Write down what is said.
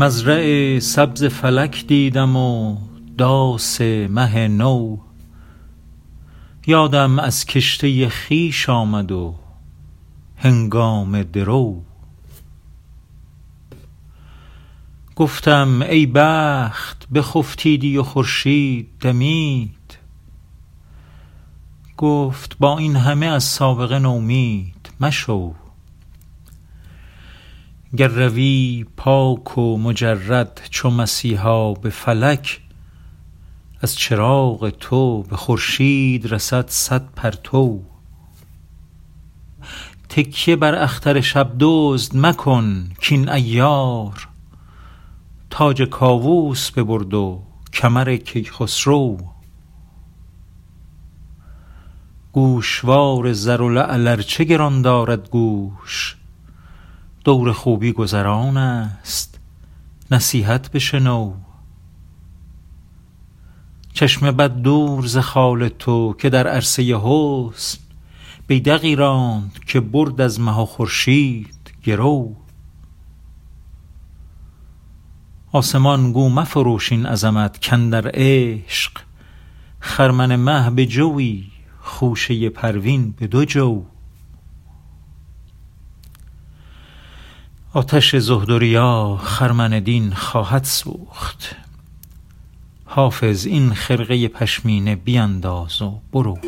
مزرع سبز فلک دیدم و داس مه نو. یادم از کشته خویش آمد و هنگام درو. گفتم ای بخت بخفتیدی و خورشید دمید. گفت با این همه از سابقه نومید مشو. گر روی پاک و مجرد چو مسیحا به فلک از چراغ تو به خورشید رسد صد پرتو. تکیه بر اختر شب دزد مکن کاین عیار تاج کاووس ببرد و کمر کیخسرو. گوشوار زر و لعل ار چه گران دارد گوش؟ دور خوبی گذران است نصیحت بشنو. چشم بد دور ز خال تو که در عرصه حسن بیدقی راند که برد از مه خورشید گرو. آسمان گو مفروش این عظمت کاندر عشق. خرمن مه به جوی خوشه پروین به دو جو. آتش زهد و ریا خرمن دین خواهد سوخت. حافظ این خرقه پشمینه بینداز و برو.